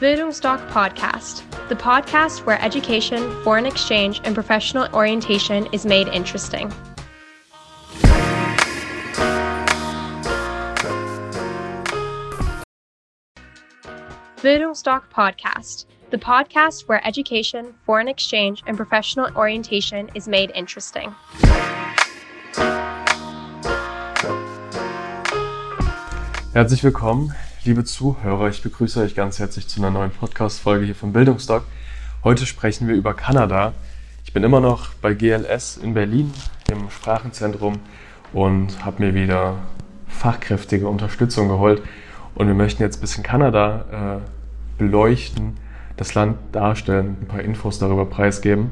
Bildungsdoc Podcast, the podcast where education, foreign exchange, and professional orientation is made interesting. Bildungsdoc Podcast, the podcast where education, foreign exchange, and professional orientation is made interesting. Herzlich willkommen, liebe Zuhörer. Ich begrüße euch ganz herzlich zu einer neuen Podcast-Folge hier vom Bildungsdoc. Heute sprechen wir über Kanada. Ich bin immer noch bei GLS in Berlin im Sprachenzentrum und habe mir wieder fachkräftige Unterstützung geholt. Und wir möchten jetzt ein bisschen Kanada äh, beleuchten, das Land darstellen, ein paar Infos darüber preisgeben.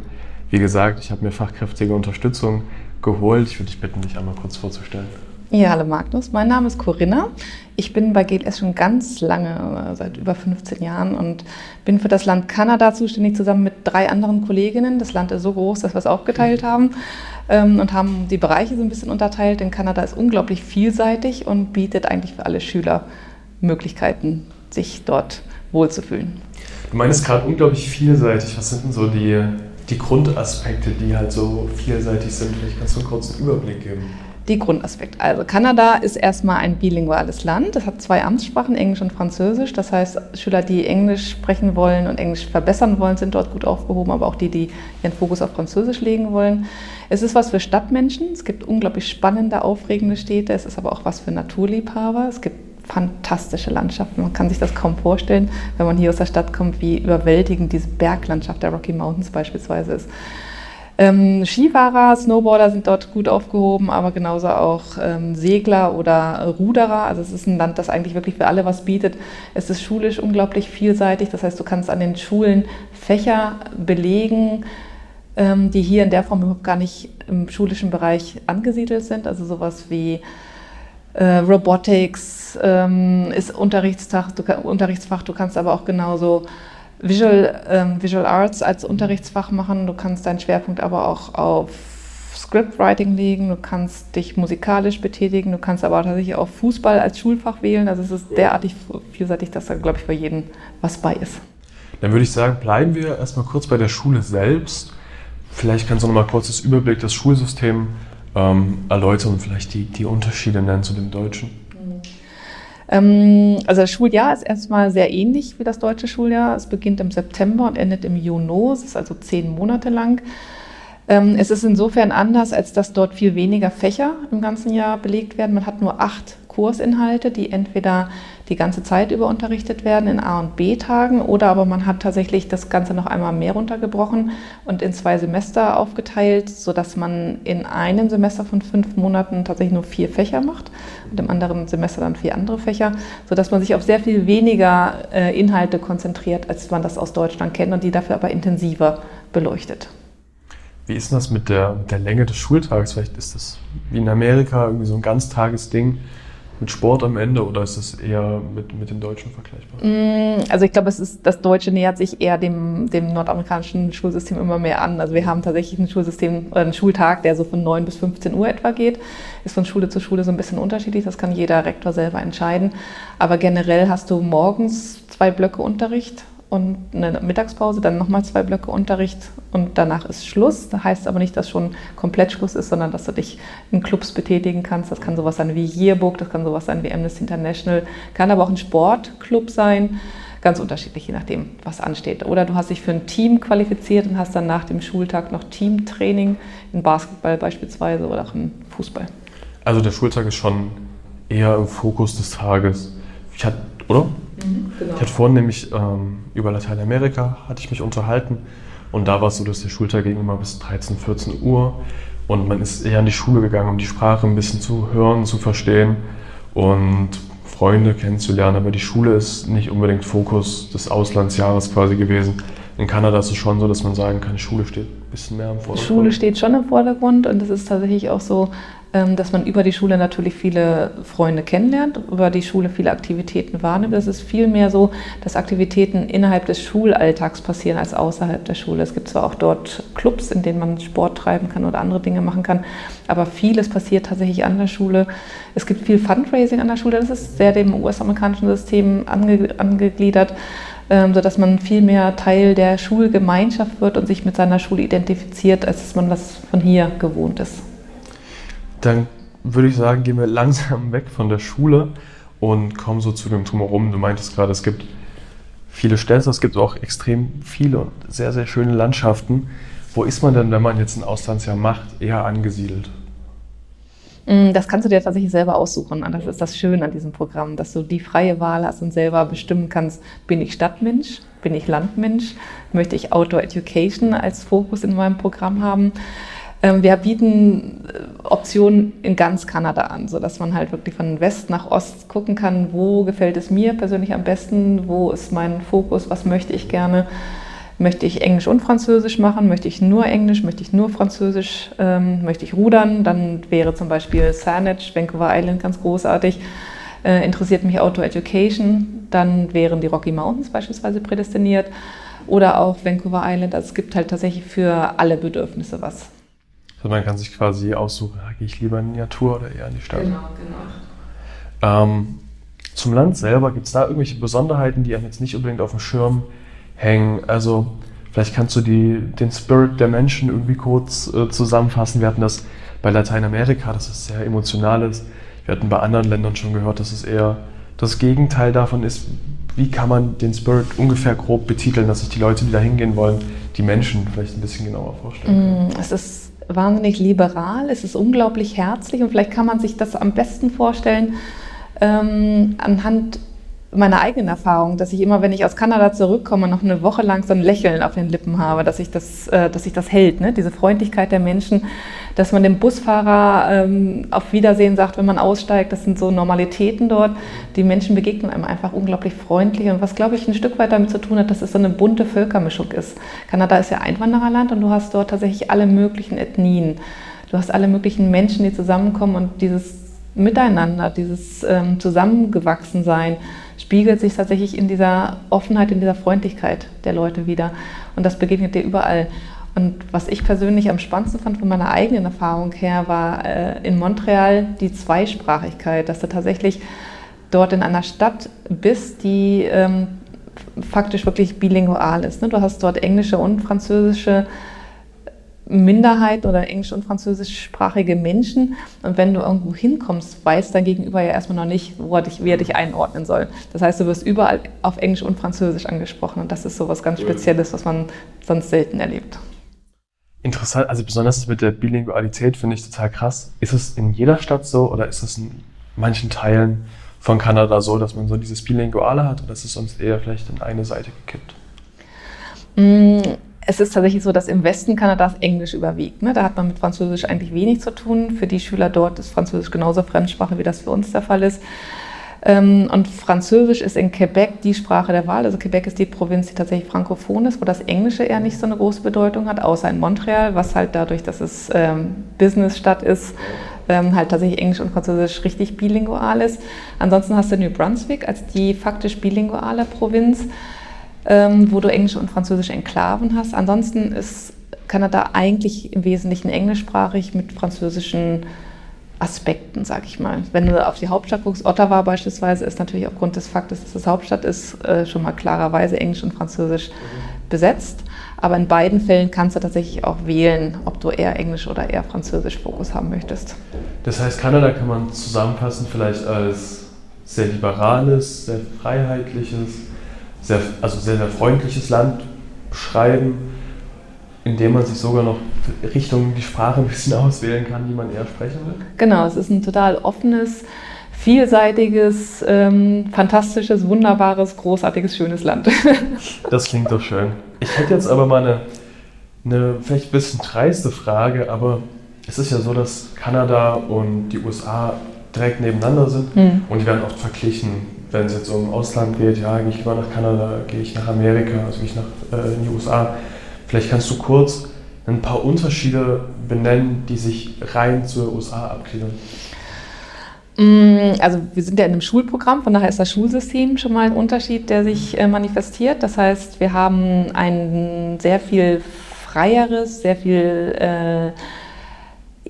Wie gesagt, ich habe mir fachkräftige Unterstützung geholt. Ich würde dich bitten, dich einmal kurz vorzustellen. Ja, hallo Magnus, mein Name ist Corinna. Ich bin bei GLS schon ganz lange, seit über 15 Jahren und bin für das Land Kanada zuständig, zusammen mit drei anderen Kolleginnen. Das Land ist so groß, dass wir es aufgeteilt haben ähm, und haben die Bereiche so ein bisschen unterteilt, denn Kanada ist unglaublich vielseitig und bietet eigentlich für alle Schüler Möglichkeiten, sich dort wohlzufühlen. Du meinst gerade unglaublich vielseitig. Was sind denn so die, die Grundaspekte, die halt so vielseitig sind? Vielleicht kannst du einen kurzen Überblick geben die Grundaspekte. Also Kanada ist erstmal ein bilinguales Land. Es hat zwei Amtssprachen, Englisch und Französisch. Das heißt, Schüler, die Englisch sprechen wollen und Englisch verbessern wollen, sind dort gut aufgehoben, aber auch die, die ihren Fokus auf Französisch legen wollen. Es ist was für Stadtmenschen. Es gibt unglaublich spannende, aufregende Städte. Es ist aber auch was für Naturliebhaber. Es gibt fantastische Landschaften. Man kann sich das kaum vorstellen, wenn man hier aus der Stadt kommt, wie überwältigend diese Berglandschaft der Rocky Mountains beispielsweise ist. Ähm, Skifahrer, Snowboarder sind dort gut aufgehoben, aber genauso auch ähm, Segler oder Ruderer. Also es ist ein Land, das eigentlich wirklich für alle was bietet. Es ist schulisch unglaublich vielseitig. Das heißt, du kannst an den Schulen Fächer belegen, ähm, die hier in der Form überhaupt gar nicht im schulischen Bereich angesiedelt sind. Also sowas wie äh, Robotics ähm, ist Unterrichtsfach du, Unterrichtsfach. Du kannst aber auch genauso Visual, ähm, Visual Arts als Unterrichtsfach machen. Du kannst deinen Schwerpunkt aber auch auf Scriptwriting legen, du kannst dich musikalisch betätigen, du kannst aber tatsächlich auch Fußball als Schulfach wählen. Also es ist derartig vielseitig, dass da, glaube ich, für jeden was bei ist. Dann würde ich sagen, bleiben wir erstmal kurz bei der Schule selbst. Vielleicht kannst du noch mal kurz das Überblick des Schulsystems ähm, erläutern und vielleicht die, die Unterschiede nennen zu dem Deutschen. Ähm, also das Schuljahr ist erstmal sehr ähnlich wie das deutsche Schuljahr. Es beginnt im September und endet im Juni. Es ist also zehn Monate lang. Ähm, es ist insofern anders, als dass dort viel weniger Fächer im ganzen Jahr belegt werden. Man hat nur acht Kursinhalte, die entweder die ganze Zeit über unterrichtet werden in A- und B-Tagen oder aber man hat tatsächlich das Ganze noch einmal mehr runtergebrochen und in zwei Semester aufgeteilt, sodass man in einem Semester von fünf Monaten tatsächlich nur vier Fächer macht und im anderen Semester dann vier andere Fächer, sodass man sich auf sehr viel weniger äh, Inhalte konzentriert, als man das aus Deutschland kennt und die dafür aber intensiver beleuchtet. Wie ist das mit der, der Länge des Schultages? Vielleicht ist das wie in Amerika irgendwie so ein Ganztagesding mit Sport am Ende oder ist es eher mit, mit dem Deutschen vergleichbar? Mm, also ich glaube, es ist, das Deutsche nähert sich eher dem, dem nordamerikanischen Schulsystem immer mehr an. Also wir haben tatsächlich ein Schulsystem, einen Schultag, der so von 9 bis 15 Uhr etwa geht. Ist von Schule zu Schule so ein bisschen unterschiedlich, das kann jeder Rektor selber entscheiden. Aber generell hast du morgens zwei Blöcke Unterricht und eine Mittagspause, dann nochmal zwei Blöcke Unterricht und danach ist Schluss. Das heißt aber nicht, dass schon komplett Schluss ist, sondern dass du dich in Clubs betätigen kannst. Das kann sowas sein wie Yearbook, das kann sowas sein wie Amnesty International, kann aber auch ein Sportclub sein. Ganz unterschiedlich, je nachdem, was ansteht. Oder du hast dich für ein Team qualifiziert und hast dann nach dem Schultag noch Teamtraining in Basketball beispielsweise oder auch im Fußball. Also der Schultag ist schon eher im Fokus des Tages. Ich hatte, oder? Mhm, genau. Ich hatte vorhin nämlich ähm, über Lateinamerika hatte ich mich unterhalten und da war es so, dass der Schultag ging immer bis 13, 14 Uhr und man ist eher in die Schule gegangen, um die Sprache ein bisschen zu hören, zu verstehen und Freunde kennenzulernen. Aber die Schule ist nicht unbedingt Fokus des Auslandsjahres quasi gewesen. In Kanada ist es schon so, dass man sagen kann, die Schule steht bisschen mehr im Vordergrund. Schule steht schon im Vordergrund und es ist tatsächlich auch so, ähm, dass man über die Schule natürlich viele Freunde kennenlernt, über die Schule viele Aktivitäten wahrnimmt. Es ist vielmehr so, dass Aktivitäten innerhalb des Schulalltags passieren als außerhalb der Schule. Es gibt zwar auch dort Clubs, in denen man Sport treiben kann oder andere Dinge machen kann, aber vieles passiert tatsächlich an der Schule. Es gibt viel Fundraising an der Schule, das ist sehr dem US-amerikanischen System ange angegliedert. Ähm, sodass man viel mehr Teil der Schulgemeinschaft wird und sich mit seiner Schule identifiziert, als man das von hier gewohnt ist. Dann würde ich sagen, gehen wir langsam weg von der Schule und kommen so zu dem Drumherum. Du meintest gerade, es gibt viele Städte, es gibt auch extrem viele und sehr, sehr schöne Landschaften. Wo ist man denn, wenn man jetzt ein Auslandsjahr macht, eher angesiedelt? Mm, das kannst du dir tatsächlich selber aussuchen. Und das ist das Schöne an diesem Programm, dass du die freie Wahl hast und selber bestimmen kannst, bin ich Stadtmensch, bin ich Landmensch, möchte ich Outdoor Education als Fokus in meinem Programm haben. Ähm, wir bieten äh, Optionen in ganz Kanada an, sodass man halt wirklich von West nach Ost gucken kann, wo gefällt es mir persönlich am besten, wo ist mein Fokus, was möchte ich gerne. Möchte ich Englisch und Französisch machen? Möchte ich nur Englisch? Möchte ich nur Französisch? Ähm, möchte ich rudern? Dann wäre zum Beispiel Saanich, Vancouver Island ganz großartig. Äh, interessiert mich Outdoor Education? Dann wären die Rocky Mountains beispielsweise prädestiniert. Oder auch Vancouver Island. Also es gibt halt tatsächlich für alle Bedürfnisse was. Also man kann sich quasi aussuchen, gehe ich lieber in die Natur oder eher in die Stadt. Genau, genau. Ähm, zum Land selber, gibt es da irgendwelche Besonderheiten, die einem jetzt nicht unbedingt auf dem Schirm hängen. Also vielleicht kannst du die, den Spirit der Menschen irgendwie kurz äh, zusammenfassen. Wir hatten das bei Lateinamerika, dass es sehr emotional ist. Wir hatten bei anderen Ländern schon gehört, dass es eher das Gegenteil davon ist. Wie kann man den Spirit ungefähr grob betiteln, dass sich die Leute, die da hingehen wollen, die Menschen vielleicht ein bisschen genauer vorstellen? Mm, es ist wahnsinnig liberal, es ist unglaublich herzlich und vielleicht kann man sich das am besten vorstellen ähm, anhand meine eigenen Erfahrung, dass ich immer, wenn ich aus Kanada zurückkomme, noch eine Woche lang so ein Lächeln auf den Lippen habe, dass sich das, äh, dass sich das hält, ne? diese Freundlichkeit der Menschen, dass man dem Busfahrer ähm, auf Wiedersehen sagt, wenn man aussteigt, das sind so Normalitäten dort. Die Menschen begegnen einem einfach unglaublich freundlich und was, glaube ich, ein Stück weit damit zu tun hat, dass es so eine bunte Völkermischung ist. Kanada ist ja Einwandererland und du hast dort tatsächlich alle möglichen Ethnien. Du hast alle möglichen Menschen, die zusammenkommen und dieses Miteinander, dieses ähm, Zusammengewachsensein spiegelt sich tatsächlich in dieser Offenheit, in dieser Freundlichkeit der Leute wieder. Und das begegnet dir überall. Und was ich persönlich am spannendsten fand von meiner eigenen Erfahrung her, war äh, in Montreal die Zweisprachigkeit, dass du tatsächlich dort in einer Stadt bist, die ähm, faktisch wirklich bilingual ist. Ne? Du hast dort englische und französische Minderheiten oder englisch- und französischsprachige Menschen. Und wenn du irgendwo hinkommst, weiß dein Gegenüber ja erstmal noch nicht, wo er dich, wie er dich einordnen soll. Das heißt, du wirst überall auf Englisch und Französisch angesprochen. Und das ist so was ganz Spezielles, was man sonst selten erlebt. Interessant, also besonders mit der Bilingualität finde ich total krass. Ist es in jeder Stadt so oder ist es in manchen Teilen von Kanada so, dass man so dieses Bilinguale hat oder ist es sonst eher vielleicht in eine Seite gekippt? Es ist tatsächlich so, dass im Westen Kanadas Englisch überwiegt. Ne? Da hat man mit Französisch eigentlich wenig zu tun. Für die Schüler dort ist Französisch genauso Fremdsprache, wie das für uns der Fall ist. Ähm, und Französisch ist in Quebec die Sprache der Wahl. Also Quebec ist die Provinz, die tatsächlich frankophon ist, wo das Englische eher nicht so eine große Bedeutung hat, außer in Montreal, was halt dadurch, dass es ähm, Businessstadt ist, ähm, halt tatsächlich Englisch und Französisch richtig bilingual ist. Ansonsten hast du New Brunswick als die faktisch bilinguale Provinz ähm, wo du englische und französische Enklaven hast. Ansonsten ist Kanada eigentlich im Wesentlichen englischsprachig mit französischen Aspekten, sag ich mal. Wenn du auf die Hauptstadt guckst, Ottawa beispielsweise, ist natürlich aufgrund des Faktes, dass es Hauptstadt ist, äh, schon mal klarerweise Englisch und Französisch mhm. besetzt. Aber in beiden Fällen kannst du tatsächlich auch wählen, ob du eher Englisch oder eher Französisch Fokus haben möchtest. Das heißt, Kanada kann man zusammenfassen vielleicht als sehr liberales, sehr freiheitliches, sehr, also sehr, sehr freundliches Land beschreiben, in dem man sich sogar noch Richtung die Sprache ein bisschen auswählen kann, die man eher sprechen will? Genau, es ist ein total offenes, vielseitiges, ähm, fantastisches, wunderbares, großartiges, schönes Land. das klingt doch schön. Ich hätte jetzt aber mal eine, eine vielleicht ein bisschen dreiste Frage, aber es ist ja so, dass Kanada und die USA direkt nebeneinander sind hm. und die werden oft verglichen wenn es jetzt um Ausland geht, ja, gehe ich lieber nach Kanada, gehe ich nach Amerika, also gehe ich nach äh, in die USA. Vielleicht kannst du kurz ein paar Unterschiede benennen, die sich rein zur USA abgliedern. Mm, also wir sind ja in einem Schulprogramm, von daher ist das Schulsystem schon mal ein Unterschied, der sich äh, manifestiert. Das heißt, wir haben ein sehr viel freieres, sehr viel äh,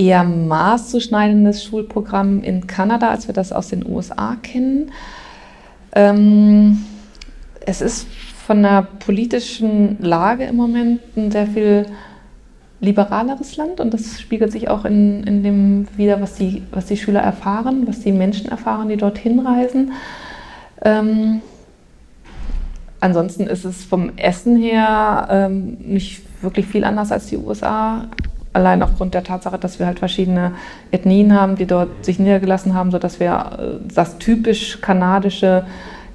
eher maßzuschneidendes Schulprogramm in Kanada, als wir das aus den USA kennen. Ähm, es ist von der politischen Lage im Moment ein sehr viel liberaleres Land und das spiegelt sich auch in, in dem wieder, was die, was die Schüler erfahren, was die Menschen erfahren, die dorthin reisen. Ähm, ansonsten ist es vom Essen her ähm, nicht wirklich viel anders als die USA. Allein aufgrund der Tatsache, dass wir halt verschiedene Ethnien haben, die dort sich niedergelassen haben, sodass wir äh, das typisch kanadische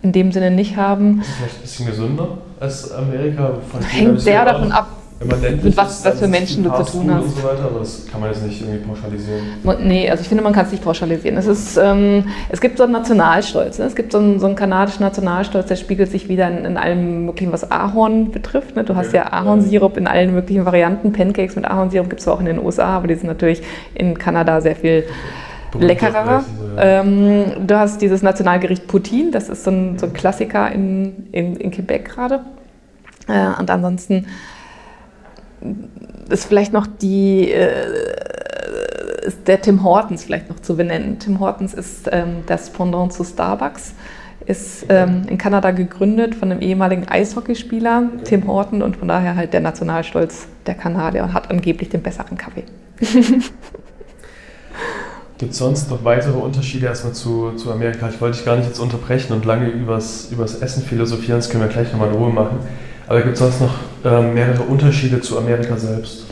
in dem Sinne nicht haben. Ist es vielleicht ein bisschen gesünder als Amerika? Hängt sehr davon ab, mit was, was für Menschen du zu tun hast. Und so weiter, aber das kann man jetzt nicht irgendwie pauschalisieren. Nee, also ich finde, man kann es nicht pauschalisieren. Es, ist, ähm, es gibt so einen Nationalstolz. Ne? Es gibt so einen, so einen, kanadischen Nationalstolz, der spiegelt sich wieder in, in allem möglichen, was Ahorn betrifft. Ne? Du hast ja Ahornsirup in allen möglichen Varianten. Pancakes mit Ahornsirup gibt es auch in den USA, aber die sind natürlich in Kanada sehr viel leckerer. So, ja. ähm, du hast dieses Nationalgericht Poutine, das ist so ein, so ein Klassiker in, in, in Quebec gerade. Äh, und ansonsten ist vielleicht noch die, äh, ist der Tim Hortons vielleicht noch zu benennen. Tim Hortons ist ähm, das Pendant zu Starbucks, ist ähm, in Kanada gegründet von einem ehemaligen Eishockeyspieler, Tim Horton, und von daher halt der Nationalstolz der Kanadier und hat angeblich den besseren Kaffee. Gibt es sonst noch weitere Unterschiede erstmal zu, zu Amerika? Ich wollte dich gar nicht jetzt unterbrechen und lange übers, übers Essen philosophieren, das können wir gleich nochmal in Ruhe machen. Aber gibt es sonst noch ähm, mehrere Unterschiede zu Amerika selbst?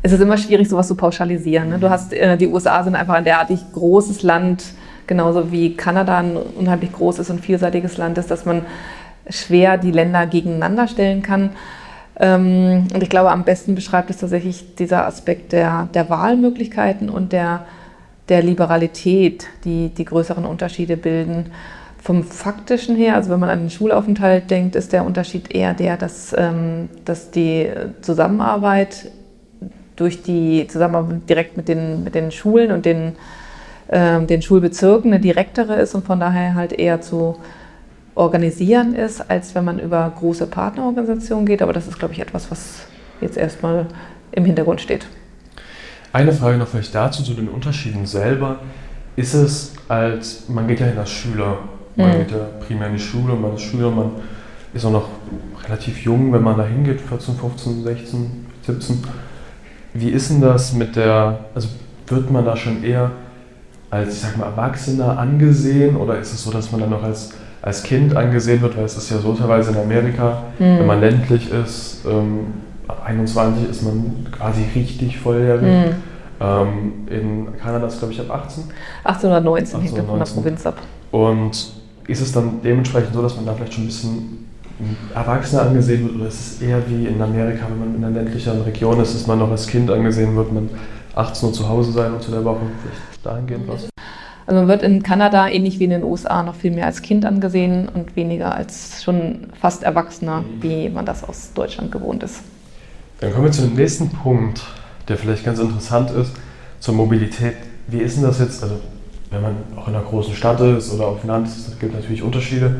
Es ist immer schwierig, sowas zu pauschalisieren. Ne? Du hast, äh, die USA sind einfach ein derartig großes Land, genauso wie Kanada ein unheimlich großes und vielseitiges Land ist, dass man schwer die Länder gegeneinander stellen kann. Ähm, und ich glaube, am besten beschreibt es tatsächlich dieser Aspekt der, der Wahlmöglichkeiten und der, der Liberalität, die die größeren Unterschiede bilden. Vom faktischen her, also wenn man an den Schulaufenthalt denkt, ist der Unterschied eher der, dass, ähm, dass die Zusammenarbeit durch die Zusammenarbeit direkt mit den, mit den Schulen und den, äh, den Schulbezirken eine direktere ist und von daher halt eher zu organisieren ist, als wenn man über große Partnerorganisationen geht. Aber das ist, glaube ich, etwas, was jetzt erstmal im Hintergrund steht. Eine Frage noch vielleicht dazu, zu den Unterschieden selber. Ist es als, man geht ja hin als Schüler man mhm. geht ja primär in die Schule, man ist Schüler, man ist auch noch relativ jung, wenn man da hingeht, 14, 15, 16, 17. Wie ist denn das mit der, also wird man da schon eher als, ich sag mal, Erwachsener angesehen oder ist es so, dass man dann noch als, als Kind angesehen wird, weil es ist ja so teilweise in Amerika, mhm. wenn man ländlich ist, ähm, ab 21 ist man quasi richtig volljährig. Mhm. Ähm, in Kanada ist glaube ich ab 18. 18 oder 19 hängt von der Provinz ab. Und ist es dann dementsprechend so, dass man da vielleicht schon ein bisschen erwachsener angesehen wird oder ist es eher wie in Amerika, wenn man in einer ländlicheren Region ist, dass man noch als Kind angesehen wird, man 18 Uhr zu Hause sein unter der Woche, vielleicht dahingehend was? Also man wird in Kanada ähnlich wie in den USA noch viel mehr als Kind angesehen und weniger als schon fast Erwachsener, wie man das aus Deutschland gewohnt ist. Dann kommen wir zu dem nächsten Punkt, der vielleicht ganz interessant ist, zur Mobilität. Wie ist denn das jetzt? Also wenn man auch in einer großen Stadt ist oder auf dem Land, es gibt natürlich Unterschiede.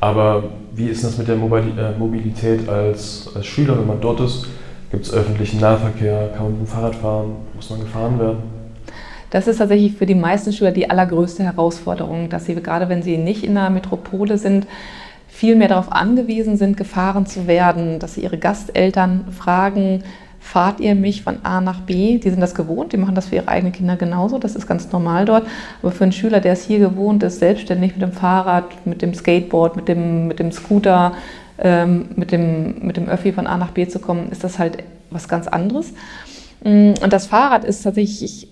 Aber wie ist das mit der äh, Mobilität als, als Schüler, wenn man dort ist? Gibt es öffentlichen Nahverkehr? Kann man mit dem Fahrrad fahren? Muss man gefahren werden? Das ist tatsächlich für die meisten Schüler die allergrößte Herausforderung, dass sie gerade wenn sie nicht in einer Metropole sind, viel mehr darauf angewiesen sind, gefahren zu werden, dass sie ihre Gasteltern fragen, fahrt ihr mich von A nach B. Die sind das gewohnt, die machen das für ihre eigenen Kinder genauso, das ist ganz normal dort. Aber für einen Schüler, der es hier gewohnt ist, selbstständig mit dem Fahrrad, mit dem Skateboard, mit dem, mit dem Scooter, ähm, mit, dem, mit dem Öffi von A nach B zu kommen, ist das halt was ganz anderes. Mm, und das Fahrrad ist tatsächlich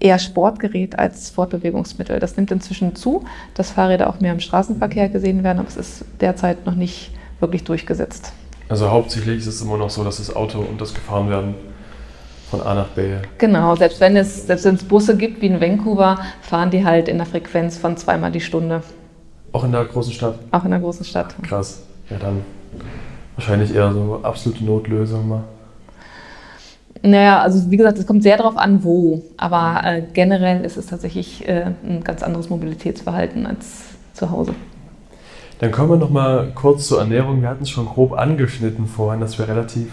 eher Sportgerät als Fortbewegungsmittel. Das nimmt inzwischen zu, dass Fahrräder auch mehr im Straßenverkehr gesehen werden, aber es ist derzeit noch nicht wirklich durchgesetzt. Also hauptsächlich ist es immer noch so, dass das Auto und das gefahren werden von A nach B. Genau, selbst wenn es, selbst wenn es Busse gibt wie in Vancouver, fahren die halt in der Frequenz von zweimal die Stunde. Auch in der großen Stadt? Auch in der großen Stadt. Krass. Ja, dann wahrscheinlich eher so absolute Notlösung mal. Naja, also wie gesagt, es kommt sehr darauf an, wo. Aber äh, generell ist es tatsächlich äh, ein ganz anderes Mobilitätsverhalten als zu Hause. Dann kommen wir noch mal kurz zur Ernährung. Wir hatten es schon grob angeschnitten vorhin, dass wir relativ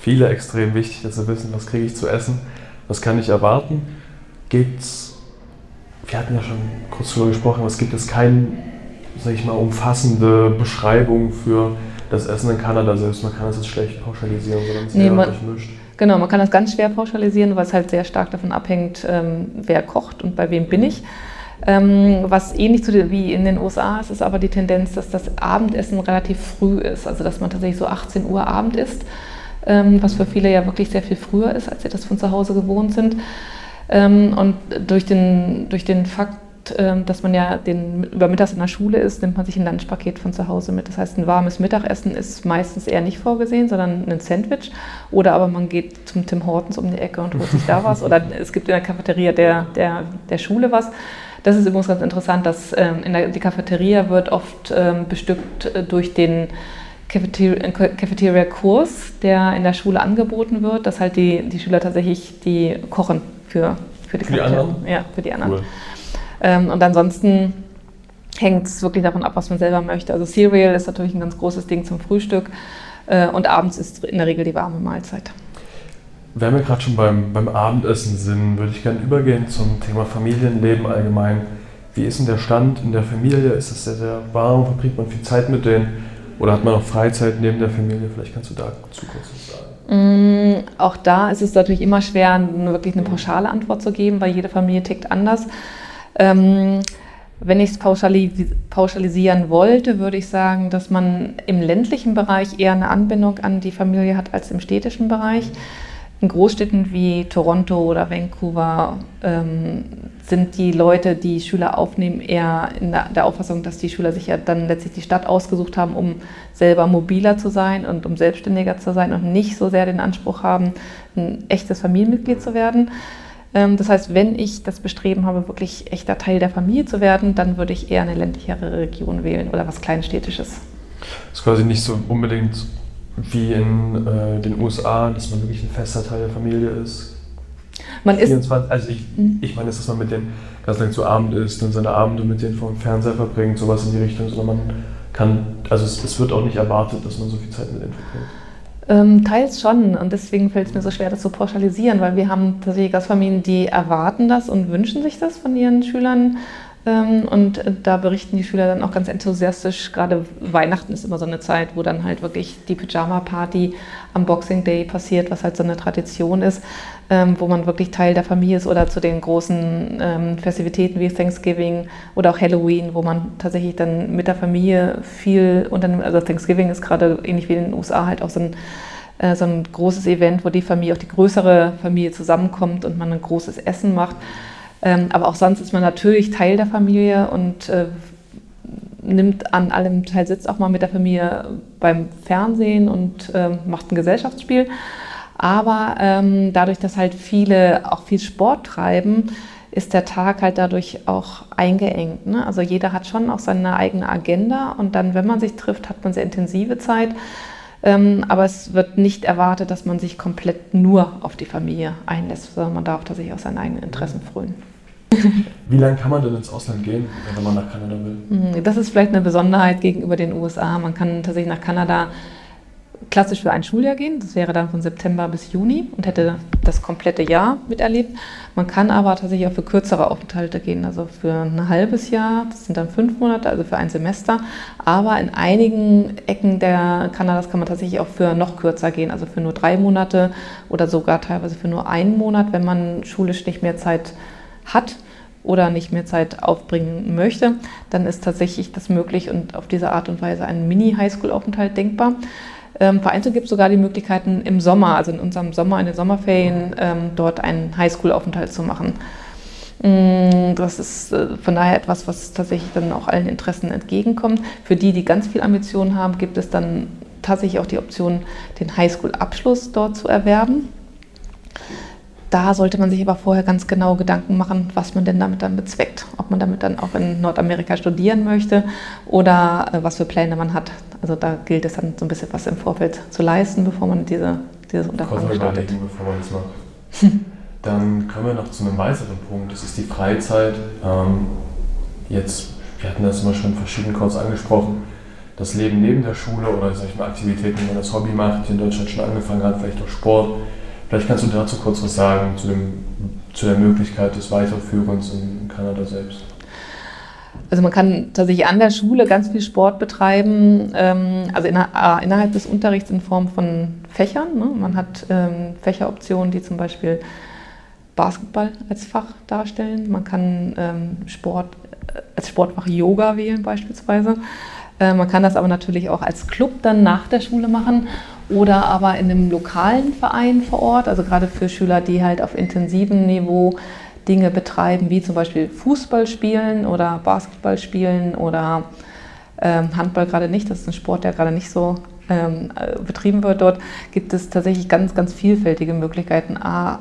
viele extrem wichtig, dass wir wissen, was kriege ich zu essen, was kann ich erwarten. Gibt's, wir hatten ja schon kurz darüber gesprochen, aber es gibt es kein sag ich mal, umfassende Beschreibung für das Essen in Kanada selbst. Man kann es jetzt schlecht pauschalisieren, sondern es Nee, man- durchmischt. Genau, man kann das ganz schwer pauschalisieren, weil es halt sehr stark davon abhängt, ähm, wer kocht und bei wem bin ich. Ähm, was ähnlich zu den, wie in den USA ist, ist aber die Tendenz, dass das Abendessen relativ früh ist. Also dass man tatsächlich so 18 Uhr Abend isst, ähm, was für viele ja wirklich sehr viel früher ist, als sie das von zu Hause gewohnt sind. Ähm, und durch den, durch den Fakt, dass man ja den, über Mittags in der Schule ist, nimmt man sich ein Lunchpaket von zu Hause mit. Das heißt, ein warmes Mittagessen ist meistens eher nicht vorgesehen, sondern ein Sandwich. Oder aber man geht zum Tim Hortons um die Ecke und holt sich da was. Oder es gibt in der Cafeteria der, der, der Schule was. Das ist übrigens ganz interessant, dass ähm, in der, die Cafeteria wird oft ähm, bestückt äh, durch den Cafeteria- Cafeteria-Kurs, der in der Schule angeboten wird, dass halt die, die Schüler tatsächlich die kochen für, für die Für die anderen? Ja, für die anderen. Cool. Ähm, und ansonsten hängt es wirklich davon ab, was man selber möchte. Also Cereal ist natürlich ein ganz großes Ding zum Frühstück äh, und abends ist in der Regel die warme Mahlzeit. Wenn wir gerade schon beim, beim Abendessen sind, würde ich gerne übergehen zum Thema Familienleben allgemein. Wie ist denn der Stand in der Familie? Ist es sehr, sehr warm? Verbringt man viel Zeit mit denen? Oder hat man auch Freizeit neben der Familie? Vielleicht kannst du dazu kurz was sagen. Mm, Auch da ist es natürlich immer schwer, wirklich eine pauschale Antwort zu geben, weil jede Familie tickt anders. Ähm, wenn ich es pauschali pauschalisieren wollte, würde ich sagen, dass man im ländlichen Bereich eher eine Anbindung an die Familie hat als im städtischen Bereich. In Großstädten wie Toronto oder Vancouver ähm, sind die Leute, die Schüler aufnehmen, eher in der, der Auffassung, dass die Schüler sich ja dann letztlich die Stadt ausgesucht haben, um selber mobiler zu sein und um selbstständiger zu sein und nicht so sehr den Anspruch haben, ein echtes Familienmitglied zu werden. Ähm, das heißt, wenn ich das Bestreben habe, wirklich echter Teil der Familie zu werden, dann würde ich eher eine ländlichere Region wählen oder was Kleinstädtisches. Das ist quasi nicht so unbedingt wie in äh, den USA, dass man wirklich ein fester Teil der Familie ist. Man ist 24, also ich, Mhm. ich meine, jetzt, dass man mit denen ganz lang zu Abend isst und seine Abende mit denen vor dem Fernseher verbringt, sowas in die Richtung, sondern man kann, also es, es wird auch nicht erwartet, dass man so viel Zeit mit denen verbringt. Ähm, teils schon und deswegen fällt es mir so schwer, das zu pauschalisieren, weil wir haben tatsächlich Gastfamilien, die erwarten das und wünschen sich das von ihren Schülern. Ähm, und da berichten die Schüler dann auch ganz enthusiastisch. Gerade Weihnachten ist immer so eine Zeit, wo dann halt wirklich die Pyjama-Party am Boxing Day passiert, was halt so eine Tradition ist, ähm, wo man wirklich Teil der Familie ist oder zu den großen ähm, Festivitäten wie Thanksgiving oder auch Halloween, wo man tatsächlich dann mit der Familie viel unternimmt. Also Thanksgiving ist gerade ähnlich wie in den USA halt auch so ein äh, so ein großes Event, wo die Familie, auch die größere Familie zusammenkommt und man ein großes Essen macht. Ähm, aber auch sonst ist man natürlich Teil der Familie und äh, nimmt an allem teil, sitzt auch mal mit der Familie beim Fernsehen und ähm, macht ein Gesellschaftsspiel. Aber ähm, dadurch, dass halt viele auch viel Sport treiben, ist der Tag halt dadurch auch eingeengt. Ne? Also jeder hat schon auch seine eigene Agenda und dann, wenn man sich trifft, hat man sehr intensive Zeit. Ähm, aber es wird nicht erwartet, dass man sich komplett nur auf die Familie einlässt, sondern man darf tatsächlich auch seine eigenen Interessen frönen. Wie lange kann man denn ins Ausland gehen, wenn man nach Kanada will? Mhm, Das ist vielleicht eine Besonderheit gegenüber den USA. Man kann tatsächlich nach Kanada klassisch für ein Schuljahr gehen. Das wäre dann von September bis Juni und hätte das komplette Jahr miterlebt. Man kann aber tatsächlich auch für kürzere Aufenthalte gehen, also für ein halbes Jahr. Das sind dann fünf Monate, also für ein Semester. Aber in einigen Ecken der Kanadas kann man tatsächlich auch für noch kürzer gehen, also für nur drei Monate oder sogar teilweise für nur einen Monat, wenn man schulisch nicht mehr Zeit hat oder nicht mehr Zeit aufbringen möchte, dann ist tatsächlich das möglich und auf diese Art und Weise ein Mini-Highschool-Aufenthalt denkbar. Ähm, vereinzelt gibt es sogar die Möglichkeiten im Sommer, also in unserem Sommer, in den Sommerferien, ähm, dort einen Highschool-Aufenthalt zu machen. Mm, Das ist äh, von daher etwas, was tatsächlich dann auch allen Interessen entgegenkommt. Für die, die ganz viel Ambitionen haben, gibt es dann tatsächlich auch die Option, den Highschool-Abschluss dort zu erwerben. Da sollte man sich aber vorher ganz genau Gedanken machen, was man denn damit dann bezweckt. Ob man damit dann auch in Nordamerika studieren möchte oder äh, was für Pläne man hat. Also da gilt es dann so ein bisschen was im Vorfeld zu leisten, bevor man diese, dieses Unterfangen startet. bevor man das macht. Dann kommen wir noch zu einem weiteren Punkt, das ist die Freizeit. Ähm, jetzt, wir hatten das immer schon verschieden kurz angesprochen, das Leben neben der Schule oder mal, Aktivitäten, die man als Hobby macht, die in Deutschland schon angefangen hat, vielleicht auch Sport. Vielleicht kannst du dazu kurz was sagen, zu, dem, zu der Möglichkeit des Weiterführens in Kanada selbst. Also man kann tatsächlich an der Schule ganz viel Sport betreiben, ähm, also äh, innerhalb des Unterrichts in Form von Fächern. Ne? Man hat ähm, Fächeroptionen, die zum Beispiel Basketball als Fach darstellen. Man kann ähm, Sport äh, als Sportfach Yoga wählen beispielsweise. Äh, man kann das aber natürlich auch als Club dann nach der Schule machen oder aber in einem lokalen Verein vor Ort, also gerade für Schüler, die halt auf intensivem Niveau Dinge betreiben, wie zum Beispiel Fußball spielen oder Basketball spielen oder ähm, Handball gerade nicht. Das ist ein Sport, der gerade nicht so ähm, äh, betrieben wird. Dort gibt es tatsächlich ganz, ganz vielfältige Möglichkeiten, A,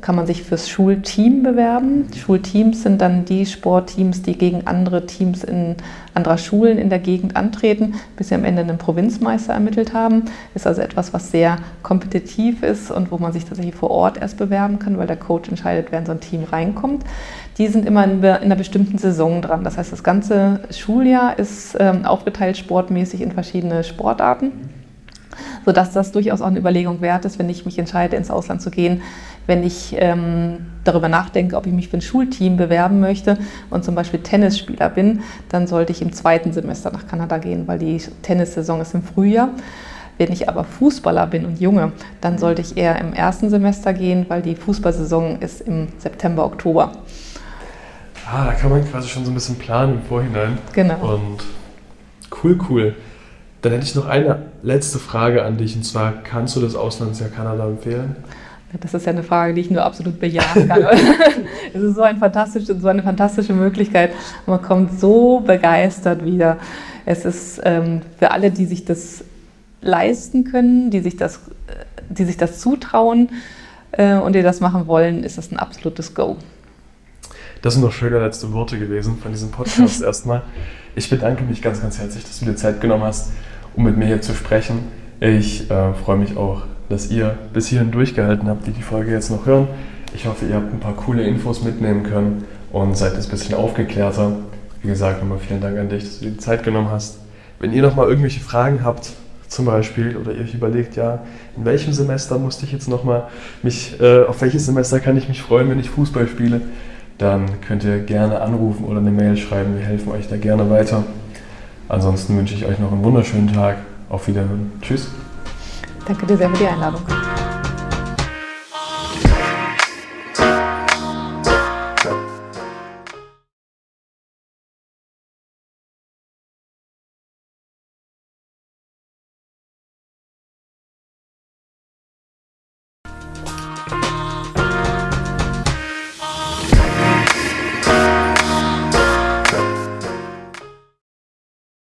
kann man sich fürs Schulteam bewerben. Schulteams sind dann die Sportteams, die gegen andere Teams in anderer Schulen in der Gegend antreten, bis sie am Ende einen Provinzmeister ermittelt haben. Ist also etwas, was sehr kompetitiv ist und wo man sich tatsächlich vor Ort erst bewerben kann, weil der Coach entscheidet, wer in so ein Team reinkommt. Die sind immer in, einer bestimmten Saison dran. Das heißt, das ganze Schuljahr ist ähm, aufgeteilt sportmäßig in verschiedene Sportarten sodass das durchaus auch eine Überlegung wert ist, wenn ich mich entscheide, ins Ausland zu gehen. Wenn ich ähm, darüber nachdenke, ob ich mich für ein Schulteam bewerben möchte und zum Beispiel Tennisspieler bin, dann sollte ich im zweiten Semester nach Kanada gehen, weil die Tennissaison ist im Frühjahr. Wenn ich aber Fußballer bin und Junge, dann sollte ich eher im ersten Semester gehen, weil die Fußballsaison ist im September, Oktober. Ah, da kann man quasi schon so ein bisschen planen im Vorhinein. Genau. Und cool, cool. Dann hätte ich noch eine letzte Frage an dich und zwar: Kannst du das Auslandsjahr Kanada empfehlen? Das ist ja eine Frage, die ich nur absolut bejahen kann. es ist so, ein fantastisch, so eine fantastische Möglichkeit. Man kommt so begeistert wieder. Es ist ähm, für alle, die sich das leisten können, die sich das, die sich das zutrauen äh, und die das machen wollen, ist das ein absolutes Go. Das sind noch schöne letzte Worte gewesen von diesem Podcast erstmal. Ich bedanke mich ganz, ganz herzlich, dass du dir Zeit genommen hast um mit mir hier zu sprechen. Ich äh, freue mich auch, dass ihr bis hierhin durchgehalten habt, die die Folge jetzt noch hören. Ich hoffe, ihr habt ein paar coole Infos mitnehmen können und seid ein bisschen aufgeklärter. Wie gesagt, nochmal vielen Dank an dich, dass du dir die Zeit genommen hast. Wenn ihr nochmal irgendwelche Fragen habt, zum Beispiel, oder ihr euch überlegt, ja, in welchem Semester musste ich jetzt nochmal mich, äh, auf welches Semester kann ich mich freuen, wenn ich Fußball spiele, dann könnt ihr gerne anrufen oder eine Mail schreiben. Wir helfen euch da gerne weiter. Ansonsten wünsche ich euch noch einen wunderschönen Tag. Auf Wiederhören. Tschüss. Danke dir sehr für die Einladung.